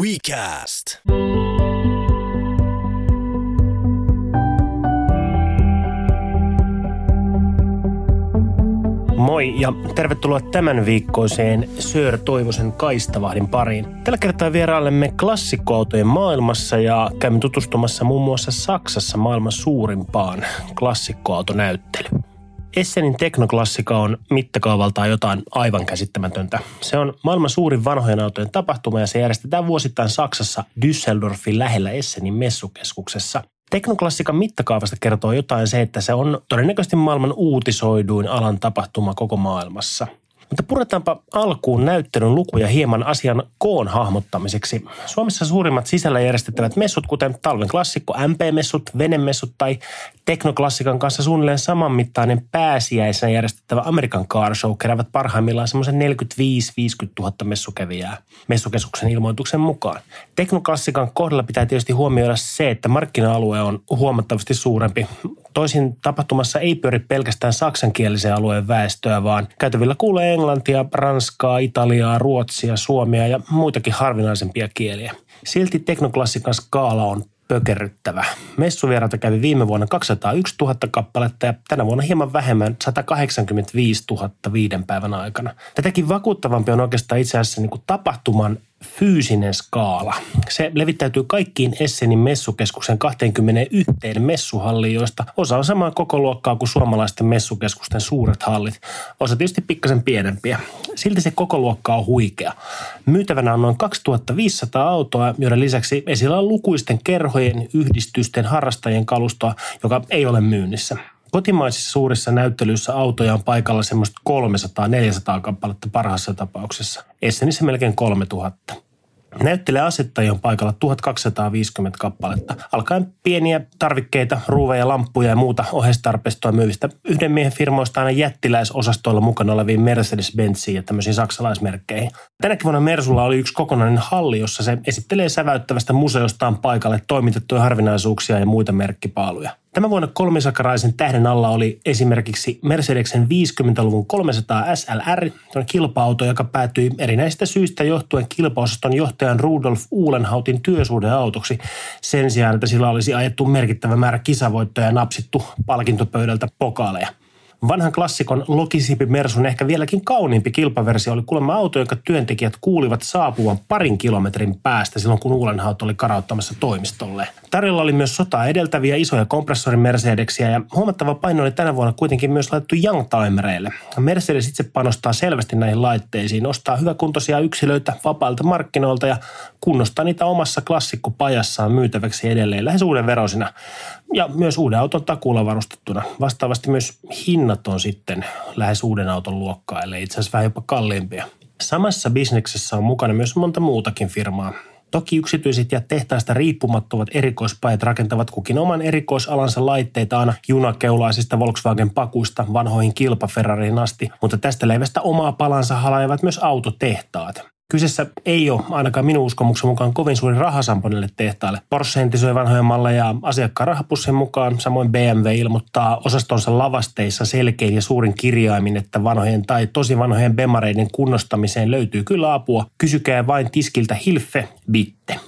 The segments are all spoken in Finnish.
WeCast. Moi ja tervetuloa tämän viikkoiseen Sör Toivosen kaistavahdin pariin. Tällä kertaa vierailemme klassikkoautojen maailmassa ja käymme tutustumassa muun muassa Saksassa maailman suurimpaan klassikkoautonäyttelyyn. Essenin teknoklassika on mittakaavaltaan jotain aivan käsittämätöntä. Se on maailman suurin vanhojen autojen tapahtuma ja se järjestetään vuosittain Saksassa Düsseldorfin lähellä Essenin messukeskuksessa. Teknoklassikan mittakaavasta kertoo jotain se, että se on todennäköisesti maailman uutisoiduin alan tapahtuma koko maailmassa – mutta puretaanpa alkuun näyttelyn lukuja hieman asian koon hahmottamiseksi. Suomessa suurimmat sisällä järjestettävät messut, kuten talven klassikko, MP-messut, venemessut tai teknoklassikan kanssa suunnilleen samanmittainen pääsiäisenä järjestettävä American Car Show keräävät parhaimmillaan semmoisen 45-50 000 messukävijää messukeskuksen ilmoituksen mukaan. Teknoklassikan kohdalla pitää tietysti huomioida se, että markkina-alue on huomattavasti suurempi. Toisin tapahtumassa ei pyöri pelkästään saksankielisen alueen väestöä, vaan käytävillä kuulee englantia, ranskaa, italiaa, ruotsia, suomea ja muitakin harvinaisempia kieliä. Silti teknoklassikan skaala on pökerryttävä. Messuvieraita kävi viime vuonna 201 000 kappaletta ja tänä vuonna hieman vähemmän 185 000 viiden päivän aikana. Tätäkin vakuuttavampi on oikeastaan itse asiassa niin kuin tapahtuman fyysinen skaala. Se levittäytyy kaikkiin Essenin messukeskuksen 21 messuhalliin, joista osa on samaa koko luokkaa kuin suomalaisten messukeskusten suuret hallit. Osa tietysti pikkasen pienempiä. Silti se koko luokka on huikea. Myytävänä on noin 2500 autoa, joiden lisäksi esillä on lukuisten kerhojen, yhdistysten, harrastajien kalustoa, joka ei ole myynnissä. Kotimaisissa suurissa näyttelyissä autoja on paikalla semmoista 300-400 kappaletta parhaassa tapauksessa. Essenissä melkein 3000. Näyttelee asettajia on paikalla 1250 kappaletta, alkaen pieniä tarvikkeita, ruuveja, lamppuja ja muuta ohjeistarpeistoa myyvistä yhden miehen firmoista aina jättiläisosastoilla mukana oleviin Mercedes-Benziin ja tämmöisiin saksalaismerkkeihin. Tänäkin vuonna Mersulla oli yksi kokonainen halli, jossa se esittelee säväyttävästä museostaan paikalle toimitettuja harvinaisuuksia ja muita merkkipaaluja. Tämän vuonna kolmisakaraisen tähden alla oli esimerkiksi Mercedesen 50-luvun 300 SLR, kilpa-auto, joka päätyi erinäisistä syistä johtuen kilpaosaston johtajan Rudolf Uhlenhautin työsuhdeautoksi. Sen sijaan, että sillä olisi ajettu merkittävä määrä kisavoittoja ja napsittu palkintopöydältä pokaaleja – Vanhan klassikon Logisipi Mersun ehkä vieläkin kauniimpi kilpaversio oli kuulemma auto, jonka työntekijät kuulivat saapuvan parin kilometrin päästä silloin, kun Uulenhaut oli karauttamassa toimistolle. Tarjolla oli myös sotaa edeltäviä isoja kompressorin Mercedeksiä ja huomattava paino oli tänä vuonna kuitenkin myös laitettu youngtimereille. Mercedes itse panostaa selvästi näihin laitteisiin, ostaa hyväkuntoisia yksilöitä vapailta markkinoilta ja kunnostaa niitä omassa klassikkopajassaan myytäväksi edelleen lähes uuden verosina ja myös uuden auton takuulla varustettuna. Vastaavasti myös hinnat on sitten lähes uuden auton luokkaa, eli itse asiassa vähän jopa kalliimpia. Samassa bisneksessä on mukana myös monta muutakin firmaa. Toki yksityiset ja tehtaista riippumattomat erikoispajat rakentavat kukin oman erikoisalansa laitteita aina junakeulaisista Volkswagen-pakuista vanhoihin kilpaferrariin asti, mutta tästä leivästä omaa palansa halajavat myös autotehtaat. Kyseessä ei ole ainakaan minun uskomuksen mukaan kovin suuri rahasampo näille tehtaalle. Porsche entisoi vanhoja malleja asiakkaan rahapussien mukaan, samoin BMW ilmoittaa osastonsa lavasteissa selkein ja suurin kirjaimin, että vanhojen tai tosi vanhojen bemareiden kunnostamiseen löytyy kyllä apua. Kysykää vain tiskiltä Hilfe Bitte.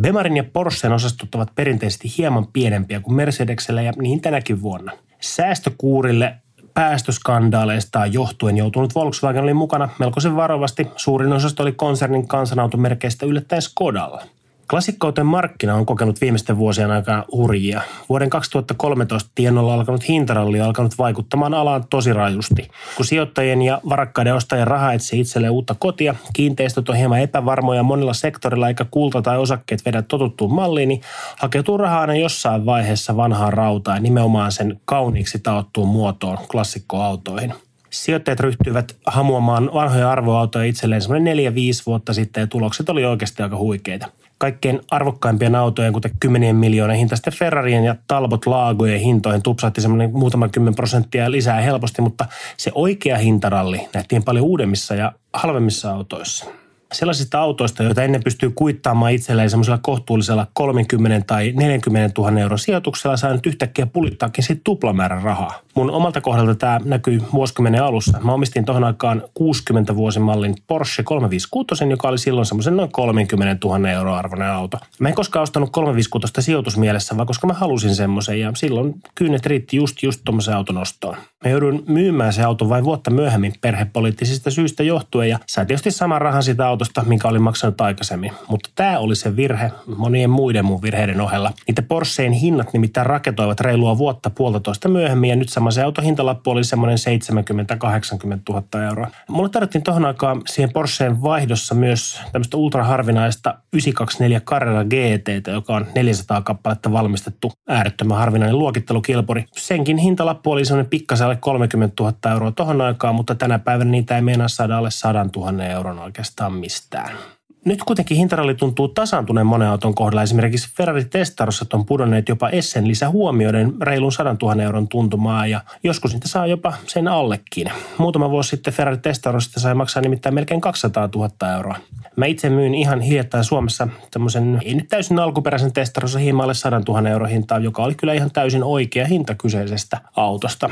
Bemarin ja Porschen osastot ovat perinteisesti hieman pienempiä kuin Mercedesellä ja niin tänäkin vuonna. Säästökuurille päästöskandaaleista johtuen joutunut Volkswagen oli mukana melkoisen varovasti. Suurin osasto oli konsernin kansanautomerkeistä yllättäen Skodalla. Klassikkouteen markkina on kokenut viimeisten vuosien aikana hurjia. Vuoden 2013 tienolla alkanut hintaralli on alkanut vaikuttamaan alaan tosi rajusti. Kun sijoittajien ja varakkaiden ostajien raha etsii itselleen uutta kotia, kiinteistöt on hieman epävarmoja monilla sektorilla eikä kulta tai osakkeet vedä totuttuun malliin, niin hakeutuu rahaa aina jossain vaiheessa vanhaan rautaan nimenomaan sen kauniiksi taottuun muotoon klassikkoautoihin – Sijoittajat ryhtyivät hamuamaan vanhoja arvoautoja itselleen semmoinen neljä, viisi vuotta sitten ja tulokset oli oikeasti aika huikeita kaikkein arvokkaimpien autojen, kuten kymmenien miljoonien hintaisten Ferrarien ja Talbot Laagojen hintoihin tupsahti semmoinen muutama kymmen prosenttia lisää helposti, mutta se oikea hintaralli nähtiin paljon uudemmissa ja halvemmissa autoissa sellaisista autoista, joita ennen pystyy kuittaamaan itselleen semmoisella kohtuullisella 30 tai 40 000 euron sijoituksella, saa nyt yhtäkkiä pulittaakin sitten tuplamäärän rahaa. Mun omalta kohdalta tämä näkyy vuosikymmenen alussa. Mä omistin tuohon aikaan 60 vuosimallin Porsche 356, joka oli silloin semmoisen noin 30 000 euroa arvoinen auto. Mä en koskaan ostanut 356 sijoitusmielessä, vaan koska mä halusin semmoisen ja silloin kyynet riitti just just tuommoisen auton ostoon. Mä joudun myymään se auto vain vuotta myöhemmin perhepoliittisista syistä johtuen ja sain tietysti saman rahan siitä autosta, minkä olin maksanut aikaisemmin. Mutta tämä oli se virhe monien muiden mun virheiden ohella. Niitä Porscheen hinnat nimittäin raketoivat reilua vuotta puolitoista myöhemmin ja nyt sama se auto hintalappu oli semmoinen 70-80 000 euroa. Mulle tarvittiin tohon aikaan siihen Porscheen vaihdossa myös tämmöistä ultraharvinaista 924 Carrera GT, joka on 400 kappaletta valmistettu äärettömän harvinainen luokittelukilpuri. Senkin hintalappu oli semmoinen pikkasen alle 30 000 euroa tohon aikaan, mutta tänä päivänä niitä ei meinaa saada alle 100 000 euron oikeastaan mistään. Nyt kuitenkin hintaralli tuntuu tasaantuneen monen auton kohdalla. Esimerkiksi Ferrari Testarosat on pudonneet jopa Essen lisä huomioiden reilun 100 000 euron tuntumaa ja joskus niitä saa jopa sen allekin. Muutama vuosi sitten Ferrari Testarosista sai maksaa nimittäin melkein 200 000 euroa. Mä itse myin ihan hiljattain Suomessa tämmöisen, ei nyt täysin alkuperäisen Testarossa hiimaalle 100 000 euro hintaa, joka oli kyllä ihan täysin oikea hinta kyseisestä autosta.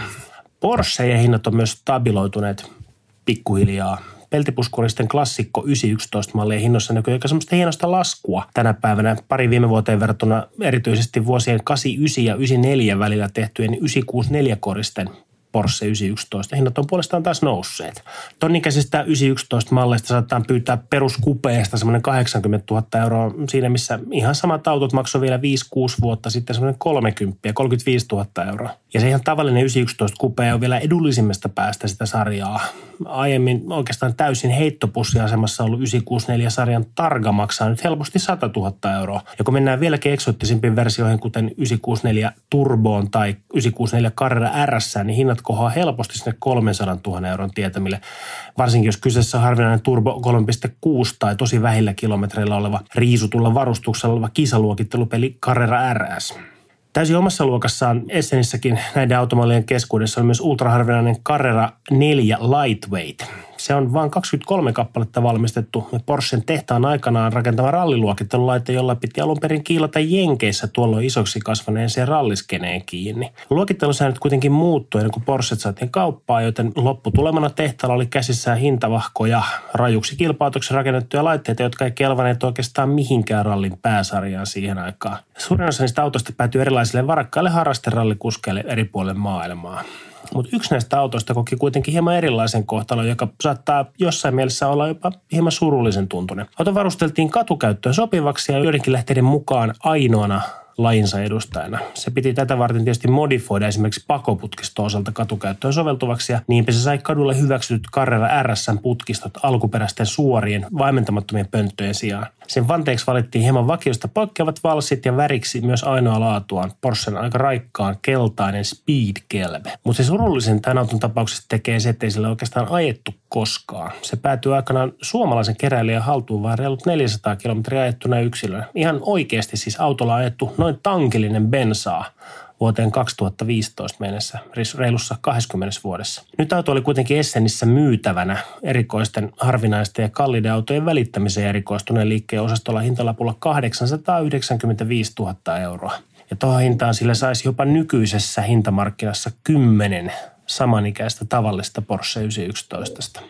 Porsche hinnat on myös stabiloituneet pikkuhiljaa peltipuskuristen klassikko 911 mallien hinnoissa näkyy aika semmoista hienosta laskua. Tänä päivänä pari viime vuoteen verrattuna erityisesti vuosien 89 ja 94 välillä tehtyjen 964 koristen Porsche 911. Hinnat on puolestaan taas nousseet. Tonnikäisistä 911 malleista saattaa pyytää peruskupeesta semmoinen 80 000 euroa siinä, missä ihan samat autot maksoi vielä 5-6 vuotta sitten semmoinen 30 ja 35 000 euroa. Ja se ihan tavallinen 911 kupe on vielä edullisimmasta päästä sitä sarjaa. Aiemmin oikeastaan täysin heittopussiasemassa ollut 964-sarjan Targa maksaa nyt helposti 100 000 euroa. Ja kun mennään vieläkin eksoottisimpiin versioihin, kuten 964 Turboon tai 964 Carrera RS, niin hinnat kohoaa helposti sinne 300 000 euron tietämille. Varsinkin jos kyseessä on harvinainen Turbo 3.6 tai tosi vähillä kilometreillä oleva riisutulla varustuksella oleva kisaluokittelupeli Carrera RS. Täysin omassa luokassaan Essenissäkin näiden automallien keskuudessa on myös ultraharvinainen Carrera 4 Lightweight. Se on vain 23 kappaletta valmistettu Porschen tehtaan aikanaan rakentama ralliluokittelulaite, jolla piti alun perin kiilata Jenkeissä tuolloin isoksi kasvaneeseen ralliskeneen kiinni. Luokittelusäännöt kuitenkin muuttui ennen kuin Porsche saatiin kauppaa, joten lopputulemana tehtaalla oli käsissään hintavahkoja, rajuksi kilpailutuksen rakennettuja laitteita, jotka ei kelvaneet oikeastaan mihinkään rallin pääsarjaan siihen aikaan. Suurin osa niistä autoista päätyi erilaisille varakkaille harrasterallikuskeille eri puolille maailmaa. Mutta yksi näistä autoista koki kuitenkin hieman erilaisen kohtalon, joka saattaa jossain mielessä olla jopa hieman surullisen tuntunen. Auto varusteltiin katukäyttöön sopivaksi ja joidenkin lähteiden mukaan ainoana lajinsa edustajana. Se piti tätä varten tietysti modifoida esimerkiksi pakoputkisto osalta katukäyttöön soveltuvaksi ja niinpä se sai kadulle hyväksytyt Carrera RSn putkistot alkuperäisten suorien vaimentamattomien pönttöjen sijaan. Sen vanteeksi valittiin hieman vakiosta poikkeavat valssit ja väriksi myös ainoa laatuaan Porschen aika raikkaan keltainen Speed-kelve. Mutta se surullisen tämän auton tapauksessa tekee se, ettei sillä oikeastaan ajettu koskaan. Se päätyy aikanaan suomalaisen keräilijän haltuun vain reilut 400 kilometriä ajettuna yksilönä. Ihan oikeasti siis autolla ajettu noin tankillinen bensaa vuoteen 2015 mennessä, reilussa 20 vuodessa. Nyt auto oli kuitenkin Essenissä myytävänä erikoisten, harvinaisten ja kalliiden autojen välittämiseen erikoistuneen liikkeen osastolla hintalapulla 895 000 euroa. Ja tuohon hintaan sillä saisi jopa nykyisessä hintamarkkinassa 10 samanikäistä tavallista Porsche 911.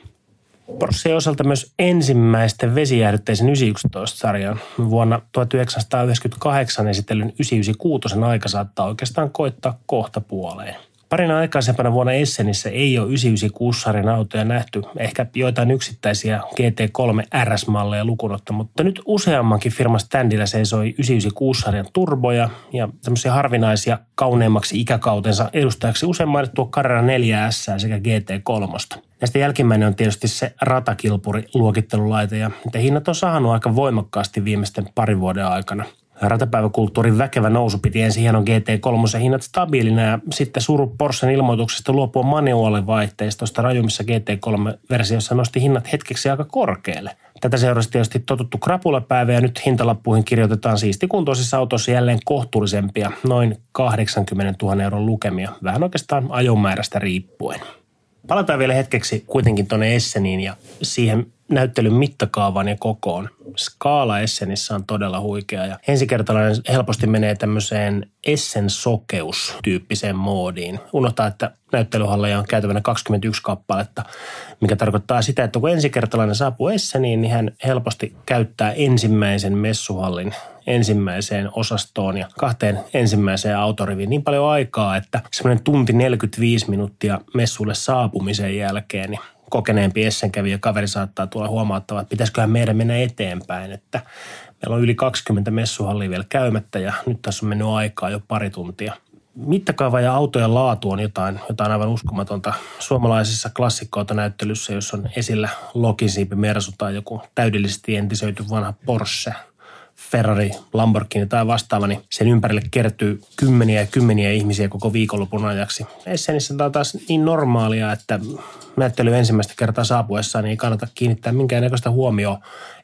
Porsche osalta myös ensimmäisten vesijäädytteisen 911-sarjan vuonna 1998 esitellyn 996 aika saattaa oikeastaan koittaa kohta puoleen. Parina aikaisempana vuonna Essenissä ei ole 996-sarjan autoja nähty, ehkä joitain yksittäisiä GT3 RS-malleja lukunotta, mutta nyt useammankin firman standilla seisoi 996-sarjan turboja ja tämmöisiä harvinaisia kauneimmaksi ikäkautensa edustajaksi usein mainittua Carrera 4S sekä GT3. Näistä jälkimmäinen on tietysti se ratakilpuri luokittelulaite ja hinnat on saanut aika voimakkaasti viimeisten parin vuoden aikana – Ratapäiväkulttuurin väkevä nousu piti ensin hienon GT3 hinnat stabiilina ja sitten suru Porschen ilmoituksesta luopua manuaalivaihteistosta rajummissa GT3-versiossa nosti hinnat hetkeksi aika korkealle. Tätä seurasi tietysti totuttu krapulapäivä ja nyt hintalappuihin kirjoitetaan siistikuntoisissa autossa jälleen kohtuullisempia, noin 80 000 euron lukemia, vähän oikeastaan ajomäärästä riippuen. Palataan vielä hetkeksi kuitenkin tuonne Esseniin ja siihen näyttelyn mittakaavaan ja kokoon. skaala Essenissä on todella huikea ja ensikertalainen helposti menee tämmöiseen Essen sokeus-tyyppiseen moodiin. Unohtaa, että näyttelyhalleja on käytävänä 21 kappaletta, mikä tarkoittaa sitä, että kun ensikertalainen saapuu Esseniin, niin hän helposti käyttää ensimmäisen messuhallin ensimmäiseen osastoon ja kahteen ensimmäiseen autoriviin niin paljon aikaa, että semmoinen tunti 45 minuuttia messulle saapumisen jälkeen, niin kokeneempi Essenkävijä kaveri saattaa tulla huomauttamaan, että pitäisiköhän meidän mennä eteenpäin, että meillä on yli 20 messuhallia vielä käymättä ja nyt tässä on mennyt aikaa jo pari tuntia. Mittakaava ja autojen laatu on jotain, jotain aivan uskomatonta. Suomalaisessa klassikkoautonäyttelyssä, jos on esillä Lokinsiipi Mersu tai joku täydellisesti entisöity vanha Porsche – Ferrari, Lamborghini tai vastaava, niin sen ympärille kertyy kymmeniä ja kymmeniä ihmisiä koko viikonlopun ajaksi. Essenissä tämä on taas niin normaalia, että näyttely ensimmäistä kertaa saapuessaan niin ei kannata kiinnittää minkäännäköistä huomioon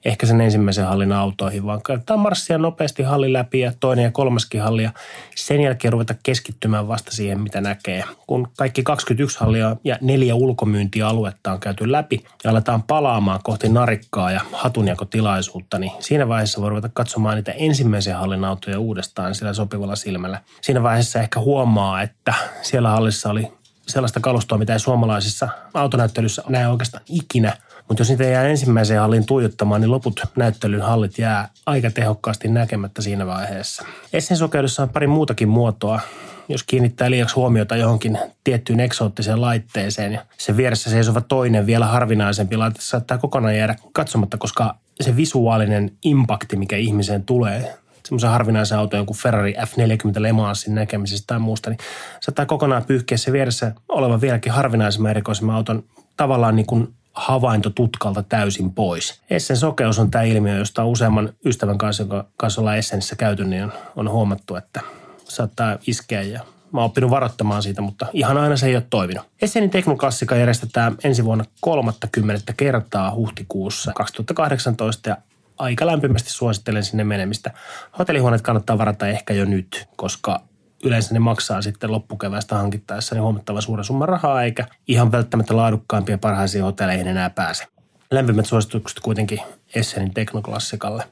ehkä sen ensimmäisen hallin autoihin, vaan kannattaa marssia nopeasti halli läpi ja toinen ja kolmaskin halli ja sen jälkeen ruveta keskittymään vasta siihen, mitä näkee. Kun kaikki 21 hallia ja neljä ulkomyyntialuetta on käyty läpi ja aletaan palaamaan kohti narikkaa ja hatunjakotilaisuutta, niin siinä vaiheessa voi ruveta katsomaan niitä ensimmäisen hallin autoja uudestaan sillä sopivalla silmällä. Siinä vaiheessa ehkä huomaa, että siellä hallissa oli sellaista kalustoa, mitä ei suomalaisissa autonäyttelyssä näe oikeastaan ikinä. Mutta jos niitä jää ensimmäiseen hallin tuijottamaan, niin loput näyttelyn hallit jää aika tehokkaasti näkemättä siinä vaiheessa. Essen sokeudessa on pari muutakin muotoa. Jos kiinnittää liiaksi huomiota johonkin tiettyyn eksoottiseen laitteeseen ja sen vieressä seisova toinen vielä harvinaisempi laite saattaa kokonaan jäädä katsomatta, koska se visuaalinen impakti, mikä ihmiseen tulee semmoisen harvinaisen auton, joku Ferrari F40 Le Mansin näkemisestä tai muusta, niin saattaa kokonaan pyyhkiä se vieressä olevan vieläkin harvinaisemman erikoisemman auton tavallaan niin kuin havainto tutkalta täysin pois. Essen sokeus on tämä ilmiö, josta useamman ystävän kanssa, jonka kanssa ollaan Essenissä käyty, niin on, on huomattu, että saattaa iskeä ja Mä oon oppinut varoittamaan siitä, mutta ihan aina se ei ole toiminut. Essenin Teknoklassika järjestetään ensi vuonna 30 kertaa huhtikuussa 2018 ja aika lämpimästi suosittelen sinne menemistä. Hotellihuoneet kannattaa varata ehkä jo nyt, koska yleensä ne maksaa sitten loppukevästä hankittaessa niin huomattavan suuren summan rahaa, eikä ihan välttämättä laadukkaampia parhaisiin hotelleihin enää pääse. Lämpimät suositukset kuitenkin Essenin teknoklassikalle.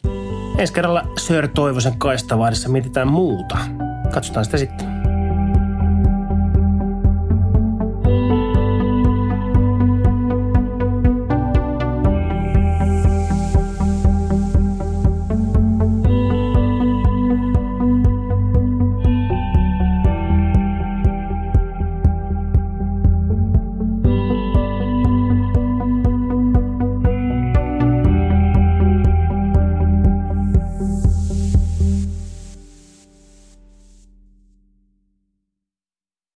Ensi kerralla Sir Toivosen kaistavaadissa mietitään muuta. Katsotaan sitä sitten.